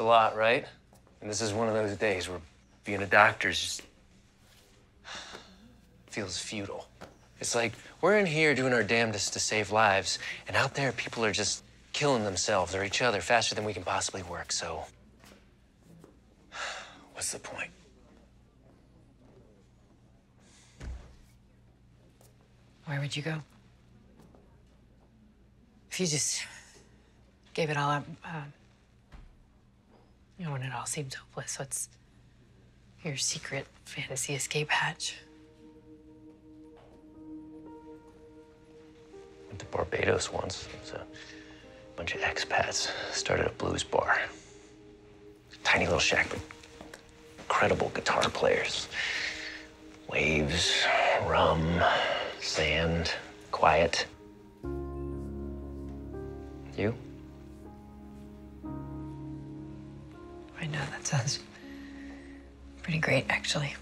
a lot, right? And this is one of those days where being a doctor just feels futile. It's like we're in here doing our damnedest to save lives, and out there people are just killing themselves or each other faster than we can possibly work. So, what's the point? Where would you go? If you just gave it all up, uh, you know, when it all seems hopeless, what's your secret fantasy escape hatch? Went to Barbados once. It a bunch of expats. Started a blues bar. Tiny little shack, but incredible guitar players. Waves, rum, sand, quiet. You? I know that sounds pretty great, actually.